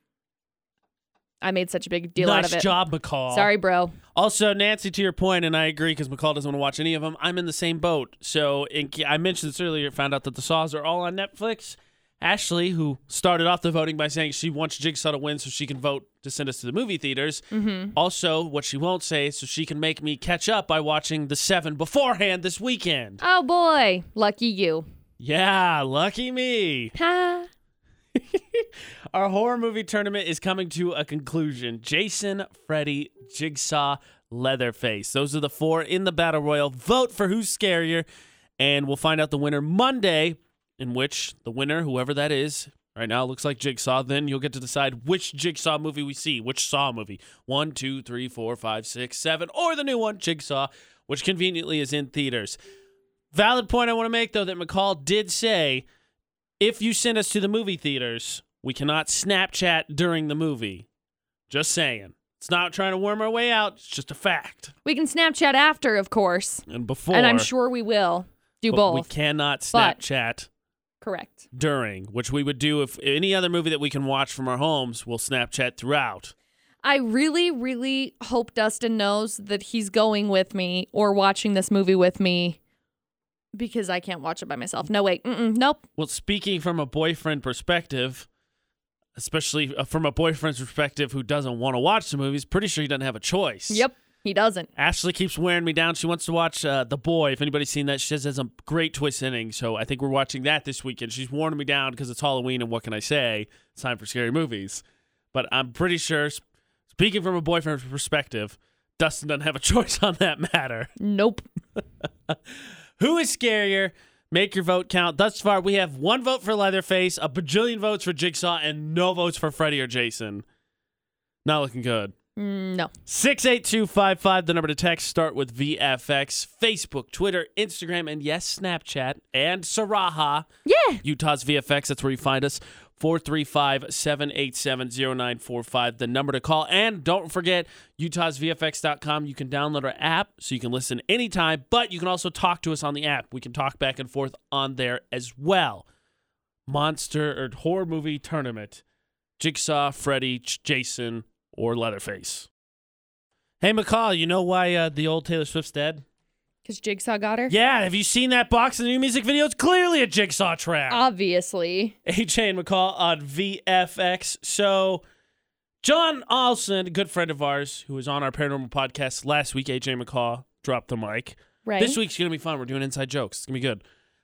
I made such a big deal out of it. job, McCall. Sorry, bro. Also, Nancy, to your point, and I agree because McCall doesn't want to watch any of them. I'm in the same boat. So in, I mentioned this earlier. Found out that the Saws are all on Netflix. Ashley, who started off the voting by saying she wants Jigsaw to win so she can vote to send us to the movie theaters. Mm-hmm. Also, what she won't say so she can make me catch up by watching the Seven beforehand this weekend. Oh boy, lucky you. Yeah, lucky me. Ha. <laughs> Our horror movie tournament is coming to a conclusion. Jason, Freddy, Jigsaw, Leatherface. Those are the four in the battle royal. Vote for who's scarier, and we'll find out the winner Monday, in which the winner, whoever that is, right now it looks like Jigsaw. Then you'll get to decide which Jigsaw movie we see, which Saw movie. One, two, three, four, five, six, seven, or the new one, Jigsaw, which conveniently is in theaters. Valid point I want to make, though, that McCall did say if you send us to the movie theaters, we cannot Snapchat during the movie. Just saying. It's not trying to worm our way out. It's just a fact. We can Snapchat after, of course, And before, and I'm sure we will do but both. we cannot But- Snapchat Correct. during, which we would do if any other movie that we can watch from our homes, we'll Snapchat throughout. I really, really hope Dustin knows that he's going with me or watching this movie with me because I can't watch it by myself. No, wait. Nope. Well, speaking from a boyfriend perspective, especially uh, from a boyfriend's perspective who doesn't want to watch the movies, pretty sure he doesn't have a choice. Yep. He doesn't. Ashley keeps wearing me down. She wants to watch uh, The Boy. If anybody's seen that, she says it's a great twist ending. So I think we're watching that this weekend. She's warning me down because it's Halloween, and what can I say? It's time for scary movies. But I'm pretty sure, speaking from a boyfriend's perspective, Dustin doesn't have a <laughs> choice on that matter. Nope. <laughs> Who is scarier? Make your vote count. Thus far, we have one vote for Leatherface, a bajillion votes for Jigsaw, and no votes for Freddy or Jason. Not looking good. Mm, No. 68255, the number to text. Start with VFX, Facebook, Twitter, Instagram, and yes, Snapchat, and Sarahah, Yeah. Utah's VFX. That's where you find us. 435 787 0945, the number to call. And don't forget, utahsvfx.com. You can download our app so you can listen anytime, but you can also talk to us on the app. We can talk back and forth on there as well. Monster or horror movie tournament. Jigsaw, Freddy, Jason, or Leatherface. Hey, McCall, you know why uh, the old Taylor Swift's dead? Because Jigsaw got her? Yeah, have you seen that box in the new music video? It's clearly a Jigsaw track. Obviously. AJ and McCall on VFX. So, John Olson, a good friend of ours who was on our paranormal podcast last week, AJ McCall, dropped the mic. Right. This week's going to be fun. We're doing inside jokes. It's going to be good.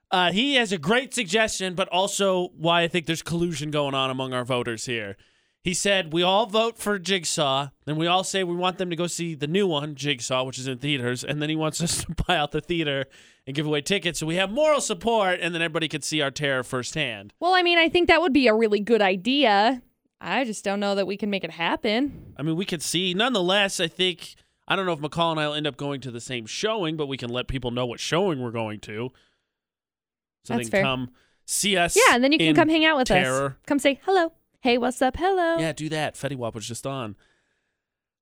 Uh, he has a great suggestion, but also why I think there's collusion going on among our voters here. He said we all vote for Jigsaw, and we all say we want them to go see the new one, Jigsaw, which is in theaters, and then he wants <laughs> us to buy out the theater and give away tickets so we have moral support, and then everybody could see our terror firsthand. Well, I mean, I think that would be a really good idea. I just don't know that we can make it happen. I mean, we could see. Nonetheless, I think I don't know if McCall and I will end up going to the same showing, but we can let people know what showing we're going to, so That's they can fair. come see us. Yeah, and then you can come hang out with terror. us. Come say hello. Hey, what's up? Hello. Yeah, do that. Fetty Wap was just on.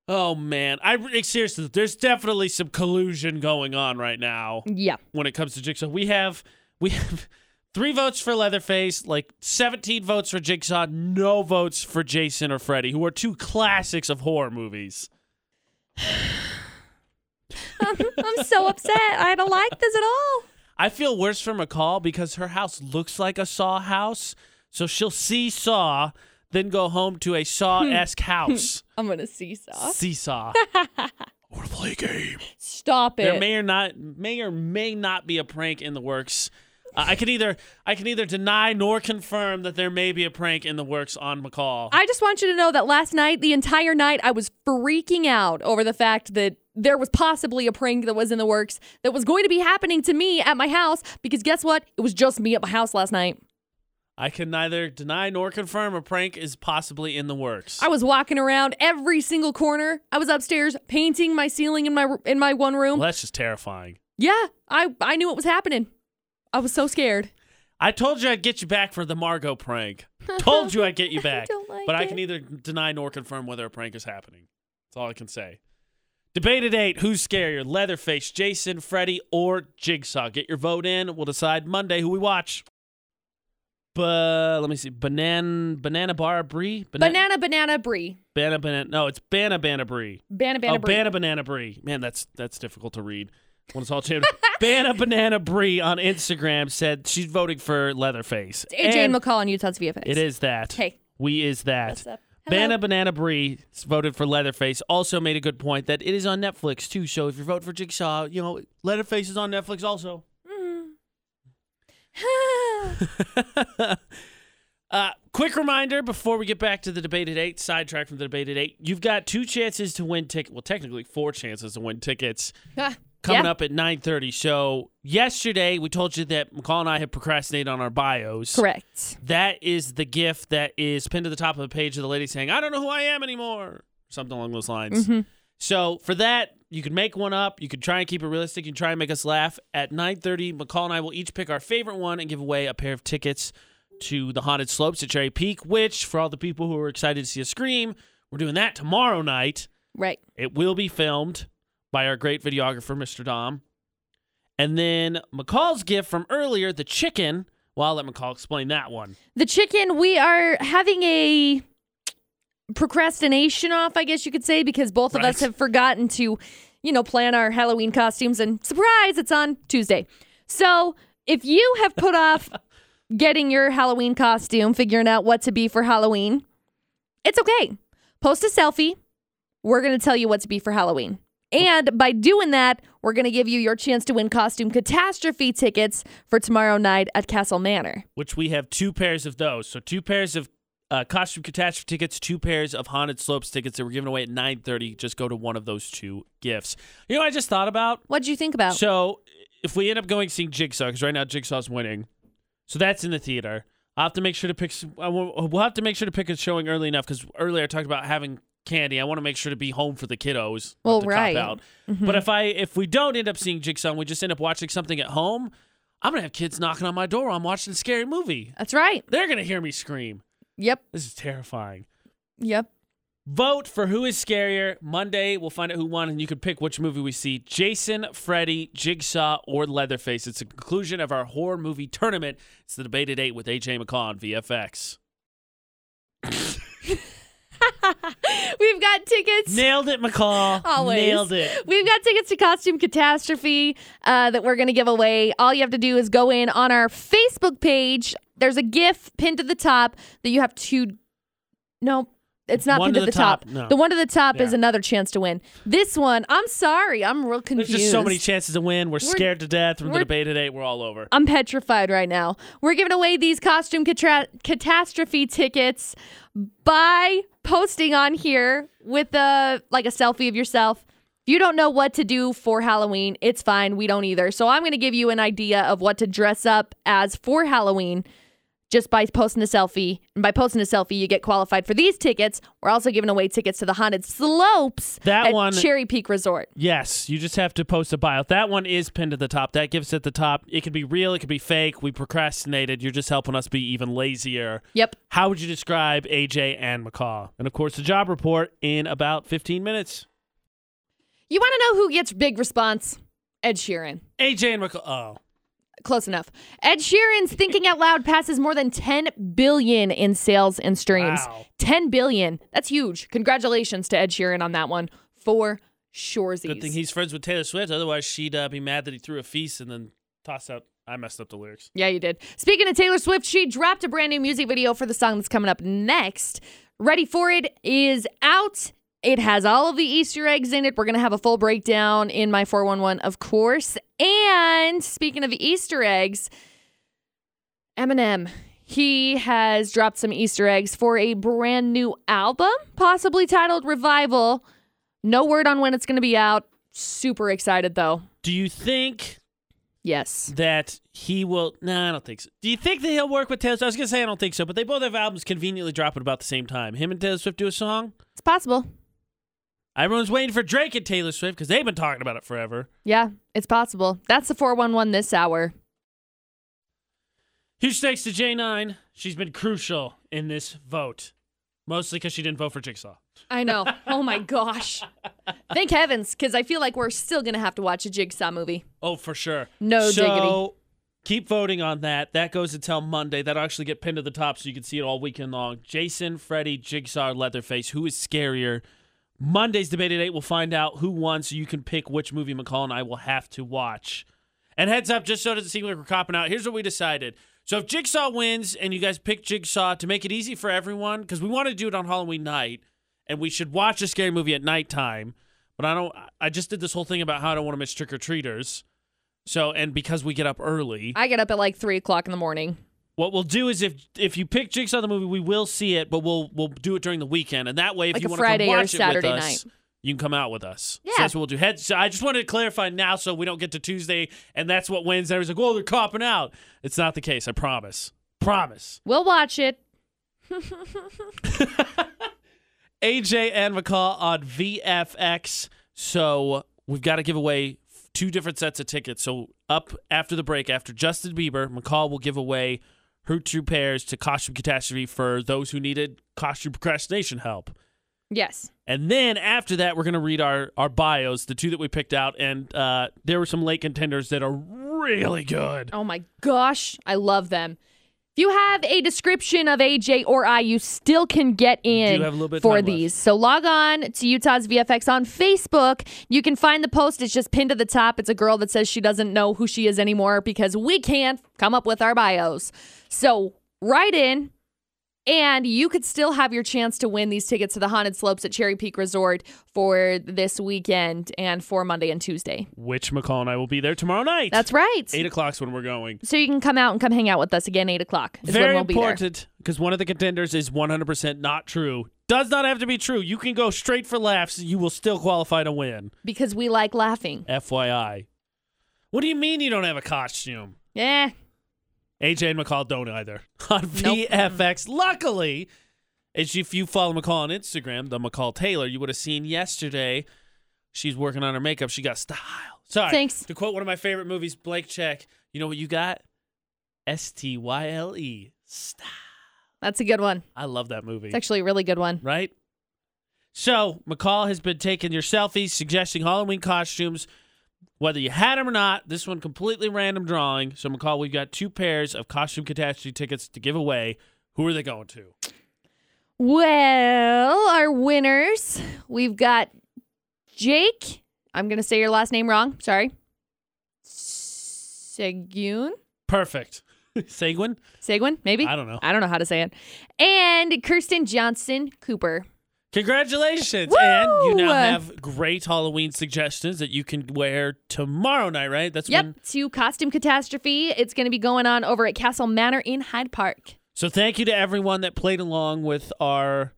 Oh man, I eh, seriously, there's definitely some collusion going on right now Yeah. when it comes to Jigsaw. We have we have <laughs> three votes for Leatherface, like 17 votes for Jigsaw, no votes for Jason or Freddy, who are two classics of horror movies. <laughs> I'm, I'm so upset. I don't like this at all. I feel worse for McCall because her house looks like a Saw house, so she'll see Saw, then go home to a Saw-esque <laughs> house. I'm gonna seesaw. Seesaw. <laughs> or play a game. Stop it. There may or not may or may not be a prank in the works. Uh, I can either I can either deny nor confirm that there may be a prank in the works on McCall. I just want you to know that last night, the entire night, I was freaking out over the fact that there was possibly a prank that was in the works that was going to be happening to me at my house because guess what? It was just me at my house last night. I can neither deny nor confirm a prank is possibly in the works. I was walking around every single corner. I was upstairs painting my ceiling in my in my one room. well, that's just terrifying. Yeah, I I knew what was happening. I was so scared. I told you I'd get you back for the Margot prank. <laughs> told you I'd get you back. don't like but I can neither deny nor confirm whether a prank is happening. That's all I can say. Debate at eight. Who's scarier, Leatherface, Jason, Freddy, or Jigsaw? Get your vote in. We'll decide Monday who we watch. But let me see. Banana Banana Bar Brie? Banana banana brie. Banana Banana. No, it's Banana Banana Brie. Banana banana oh, brie. Banana Banana Brie. Man, that's that's difficult to read. When it's all changed. <laughs> Banana Banana Brie on Instagram said she's voting for Leatherface. It's AJ and And McCall on Utah's VFX. It is that. Hey. We is that. Banana Banana Brie voted for Leatherface. Also made a good point that it is on Netflix too. So if you vote for Jigsaw, you know Leatherface is on Netflix also. <laughs> uh, quick reminder before we get back to the debate at eight, sidetrack from the debate at eight. You've got two chances to win tickets. Well, technically four chances to win tickets coming Yeah. up at nine thirty. So yesterday we told you that McCall and I had procrastinated on our bios. Correct. That is the gift that is pinned to the top of the page of the lady saying, I don't know who I am anymore. Something along those lines. Mm-hmm. So for that, you can make one up. You can try and keep it realistic. You can try and make us laugh. At 9.30, McCall and I will each pick our favorite one and give away a pair of tickets to the Haunted Slopes at Cherry Peak, which, for all the people who are excited to see us scream, we're doing that tomorrow night. Right. It will be filmed by our great videographer, Mr. Dom. And then McCall's gift from earlier, the chicken. Well, I'll let McCall explain that one. The chicken, we are having a procrastination off, I guess you could say, because both of us have forgotten to, you know, plan our Halloween costumes. And surprise, it's on Tuesday. So if you have put off <laughs> getting your Halloween costume, figuring out what to be for Halloween, it's okay. Post a selfie. We're going to tell you what to be for Halloween. And by doing that, we're going to give you your chance to win costume catastrophe tickets for tomorrow night at Castle Manor. which we have two pairs of those. So two pairs of uh, costume catastrophe tickets, two pairs of haunted slopes tickets that were given away at 9:30. Just go to one of those two gifts. You know, what I just thought about. What'd you think about? So if we end up going seeing Jigsaw, because right now Jigsaw's winning, so that's in the theater. I'll have to make sure to pick. some- We'll have to make sure to pick a showing early enough because earlier I talked about having candy. I want to make sure to be home for the kiddos. Well, to right. out. Mm-hmm. But if I if we don't end up seeing Jigsaw, and we just end up watching something at home. I'm gonna have kids knocking on my door. while I'm watching a scary movie. That's right. They're gonna hear me scream. Yep. This is terrifying. Yep. Vote for who is scarier. Monday, we'll find out who won, and you can pick which movie we see Jason, Freddy, Jigsaw, or Leatherface. It's the conclusion of our horror movie tournament. It's the debate at 8 with AJ McCall on VFX. <laughs> We've got tickets. Nailed it, McCall. Always. Nailed it. We've got tickets to Costume Catastrophe uh, that we're going to give away. All you have to do is go in on our Facebook page. There's a GIF pinned to the top that you have to. No, It's not One pinned to at the the top. top, no. The one to the top is another chance to win. This one, I'm sorry, I'm real confused. There's just so many chances to win. We're, scared to death from the we're- debate today. We're all over. I'm petrified right now. We're giving away these costume catra- catastrophe tickets by posting on here with a like a selfie of yourself. If you don't know what to do for Halloween, it's fine. We don't either. So I'm going to give you an idea of what to dress up as for Halloween just by posting a selfie. And by posting a selfie, you get qualified for these tickets. We're also giving away tickets to the Haunted Slopes That at one- Cherry Peak Resort. Yes, you just have to post a bio. That one is pinned at the top. That gives at the top. It could be real. It could be fake. We procrastinated. You're just helping us be even lazier. Yep. How would you describe AJ and McCaw? And of course, the job report in about 15 minutes. You want to know who gets big response? Ed Sheeran. AJ and McCaw. Oh, Close enough. Ed Sheeran's Thinking Out Loud passes more than 10 billion in sales and streams. Wow. 10 billion. That's huge. Congratulations to Ed Sheeran on that one for Shoresies. good thing he's friends with Taylor Swift. Otherwise, she'd uh, be mad that he threw a feast and then tossed out. I messed up the lyrics. yeah, you did. Speaking of Taylor Swift, she dropped a brand new music video for the song that's coming up next. Ready for It is out. It has all of the Easter eggs in it. We're going to have a full breakdown in my 411, of course. And speaking of Easter eggs, Eminem, he has dropped some Easter eggs for a brand new album, possibly titled Revival. No word on when it's going to be out. Super excited though. Do you think Yes. that he will? Nah, I don't think so. Do you think that he'll work with Taylor? Swift? I was gonna say I don't think so, but they both have albums conveniently drop at about the same time. Him and Taylor Swift do a song. It's possible. Everyone's waiting for Drake and Taylor Swift because they've been talking about it forever. Yeah, it's possible. That's the 411 this hour. Huge thanks to J9. She's been crucial in this vote, mostly because she didn't vote for Jigsaw. I know. <laughs> Oh my gosh. Thank heavens, because I feel like we're still going to have to watch a Jigsaw movie. Oh, for sure. No so, diggity. Keep voting on that. That goes until Monday. That'll actually get pinned to the top so you can see it all weekend long. Jason, Freddy, Jigsaw, Leatherface. Who is scarier? Monday's debate at 8. We'll find out who won so you can pick which movie McCall and I will have to watch. And heads up, just so it doesn't seem like we're copping out, here's what we decided. So if Jigsaw wins and you guys pick Jigsaw to make it easy for everyone, because we want to do it on Halloween night, and we should watch a scary movie at nighttime. But I don't. I just did this whole thing about how I don't want to miss trick or treaters. So and because we get up early, I get up at like 3 o'clock in the morning. What we'll do is if if you pick Jigsaw the movie, we will see it, but we'll we'll do it during the weekend, and that way, if Like you a want to come or watch Saturday it with us, night. you can come out with us. So Yeah. that's what we'll do. Head. So I just wanted to clarify now, so we don't get to Tuesday, and that's what Wednesday. Everyone's like, Well, they're copping out." It's not the case. I promise. Promise. We'll watch it. <laughs> AJ and McCall on VFX. So we've got to give away two different sets of tickets. So up after the break, after Justin Bieber, McCall will give away her two pairs to Costume Catastrophe for those who needed costume procrastination help. Yes. And then after that, we're going to read our, our bios, the two that we picked out. And uh, there were some late contenders that are really good. Oh my gosh, I love them. If you have a description of AJ or I, you still can get in have a little bit for time left. these. So log on to Utah's VFX on Facebook. You can find the post. It's just pinned to the top. It's a girl that says she doesn't know who she is anymore because we can't come up with our bios. So write in. And you could still have your chance to win these tickets to the Haunted Slopes at Cherry Peak Resort for this weekend and for Monday and Tuesday. Which McCall and I will be there tomorrow night. That's right. 8 o'clock's when we're going. So you can come out and come hang out with us again, 8 o'clock is when Very we'll be there. important because one of the contenders is 100% not true. Does not have to be true. You can go straight for laughs. You will still qualify to win. Because we like laughing. FYI. What do you mean you don't have a costume? Yeah. AJ and McCall don't either. <laughs> On Nope. VFX. Luckily, if you follow McCall on Instagram, the McCall Taylor, you would have seen yesterday. She's working on her makeup. She got style. Sorry. Thanks. To quote one of my favorite movies, Blank Check. You know what you got? S T Y L E. Style. That's a good one. I love that movie. It's actually a really good one. right? So McCall has been taking your selfies, suggesting Halloween costumes, whether you had them or not. This one completely random drawing. So McCall, we've got two pairs of costume catastrophe tickets to give away. Who are they going to? Well, our winners, we've got Jake. I'm going to say your last name wrong. Sorry. Segun? Perfect. <laughs> Seguin? Seguin, maybe? I don't know. I don't know how to say it. And Kirsten Johnson Cooper. Congratulations. And you now have great Halloween suggestions that you can wear tomorrow night, right? That's Yep, when to Costume Catastrophe. It's going to be going on over at Castle Manor in Hyde Park. So thank you to everyone that played along with our.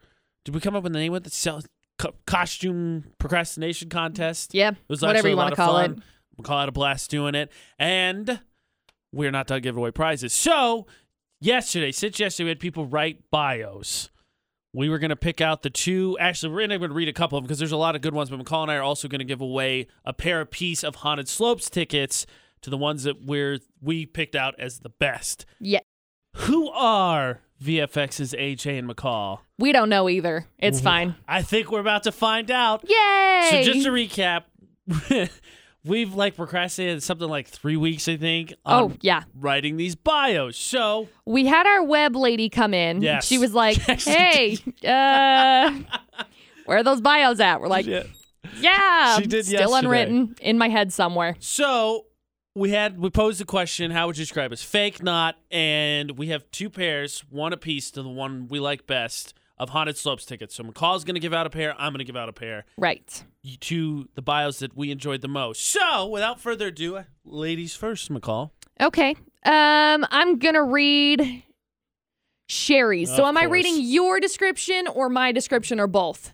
Did we come up with the name of the co- costume procrastination contest? Yeah, It was whatever you want to call fun. it. We'll call it a blast doing it. And we're not done giving away prizes. So yesterday, since yesterday, we had people write bios. We were going to pick out the two. Actually, we're going to read a couple of them because there's a lot of good ones. But McCall and I are also going to give away a pair of piece of Haunted Slopes tickets to the ones that we're we picked out as the best. Yeah, Who are VFX's AJ and McCall? we don't know either. It's mm-hmm. fine. I think we're about to find out. Yay! So just to recap, <laughs> we've like procrastinated something like three weeks, I think, oh, on yeah. writing these bios. So We had our web lady come in. Yes. She was like, <laughs> hey, uh, where are those bios at? We're like, Yeah. yeah, She did still yesterday. unwritten in my head somewhere. so we had we posed the question, how would you describe us? Fake, not, and we have two pairs, one apiece to the one we like best of haunted slopes tickets. So McCall's gonna give out a pair, I'm gonna give out a pair Right. to the bios that we enjoyed the most. So without further ado, ladies first, McCall. Okay. Um, I'm gonna read Sherry's. So Of am I reading your description or my description or both?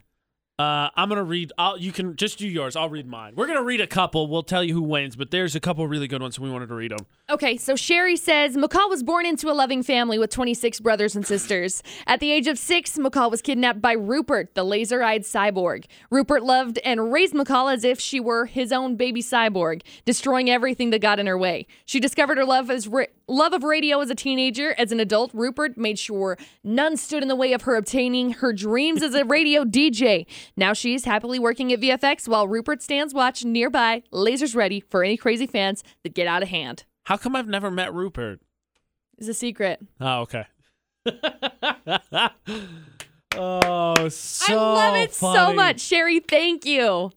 Uh, I'm gonna read. I'll, you can just do yours. I'll read mine. We're gonna read a couple. We'll tell you who wins, but there's a couple really good ones, we wanted to read them. Okay, so Sherry says McCall was born into a loving family with 26 brothers and sisters. At the age of six, McCall was kidnapped by Rupert, the laser eyed cyborg. Rupert loved and raised McCall as if she were his own baby cyborg, destroying everything that got in her way. She discovered her love, as ra- love of radio as a teenager. As an adult, Rupert made sure none stood in the way of her obtaining her dreams as a radio DJ. Now she's happily working at VFX while Rupert stands watch nearby, lasers ready for any crazy fans that get out of hand How come I've never met Rupert? is a secret. Oh, okay. <laughs> oh, so I love it so much. Sherry, thank you.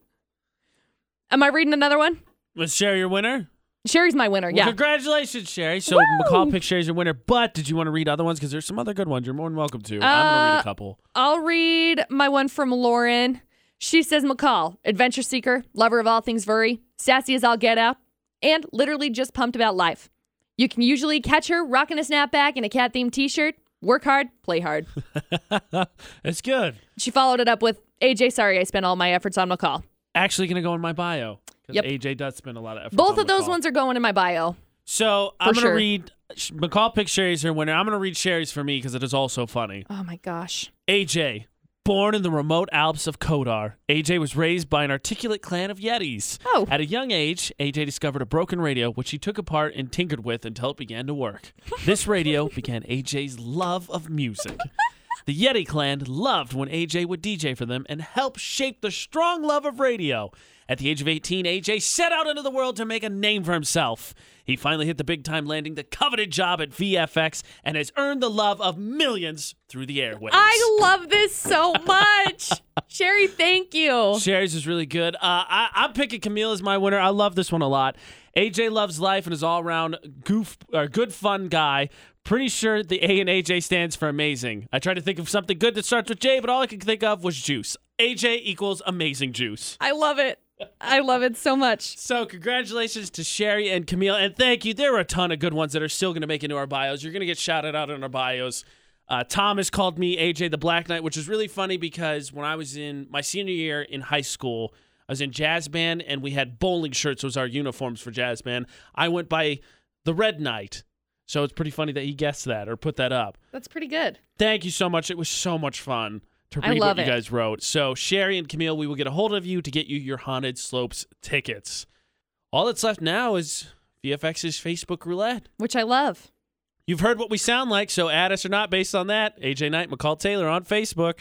Am I reading another one? Let's share your winner? Sherry's my winner. Well, yeah. Congratulations, Sherry. So Woo! McCall picked Sherry's your winner, but did you want to read other ones? Because there's some other good ones. You're more than welcome to. I'm gonna read Uh, a couple. I'll read my one from Lauren. She says McCall, adventure seeker, lover of all things furry, sassy as all get out, and literally just pumped about life. You can usually catch her rocking a snapback and a cat themed t shirt. Work hard, play hard. <laughs> it's good. She followed it up with AJ, sorry I spent all my efforts on McCall. Actually, gonna go in my bio Yep. AJ does spend a lot of effort. Both of those McCall. ones are going in my bio. So I'm gonna sure. read. McCall picked Sherry's her winner. I'm gonna read Sherry's for me because it is also funny. Oh my gosh. AJ, born in the remote Alps of Kodar, AJ was raised by an articulate clan of Yetis. Oh. At a young age, AJ discovered a broken radio, which he took apart and tinkered with until it began to work. <laughs> This radio began AJ's love of music. <laughs> The Yeti clan loved when AJ would DJ for them and help shape the strong love of radio. At the age of 18, AJ set out into the world to make a name for himself. He finally hit the big time, landing the coveted job at VFX and has earned the love of millions through the airwaves. I love this so much. <laughs> Sherry, thank you. Sherry's is really good. Uh, I, I'm picking Camille as my winner. I love this one a lot. AJ loves life and is all around goof or good fun guy. Pretty sure the A and AJ stands for amazing. I tried to think of something good that starts with J, but all I could think of was juice. AJ equals amazing juice. I love it. I love it so much. So congratulations to Sherry and Camille, and thank you. There are a ton of good ones that are still going to make it into our bios. You're going to get shouted out in our bios. Uh, Thomas called me AJ the Black Knight, which is really funny because when I was in my senior year in high school, I was in jazz band and we had bowling shirts was our uniforms for jazz band. I went by the Red Knight, so it's pretty funny that he guessed that or put that up. That's pretty good. Thank you so much. It was so much fun to read what you it. guys wrote. So, Sherry and Camille, we will get a hold of you to get you your Haunted Slopes tickets. All that's left now is VFX's Facebook roulette. Which I love. You've heard what we sound like, so add us or not based on that. AJ Knight, McCall Taylor on Facebook.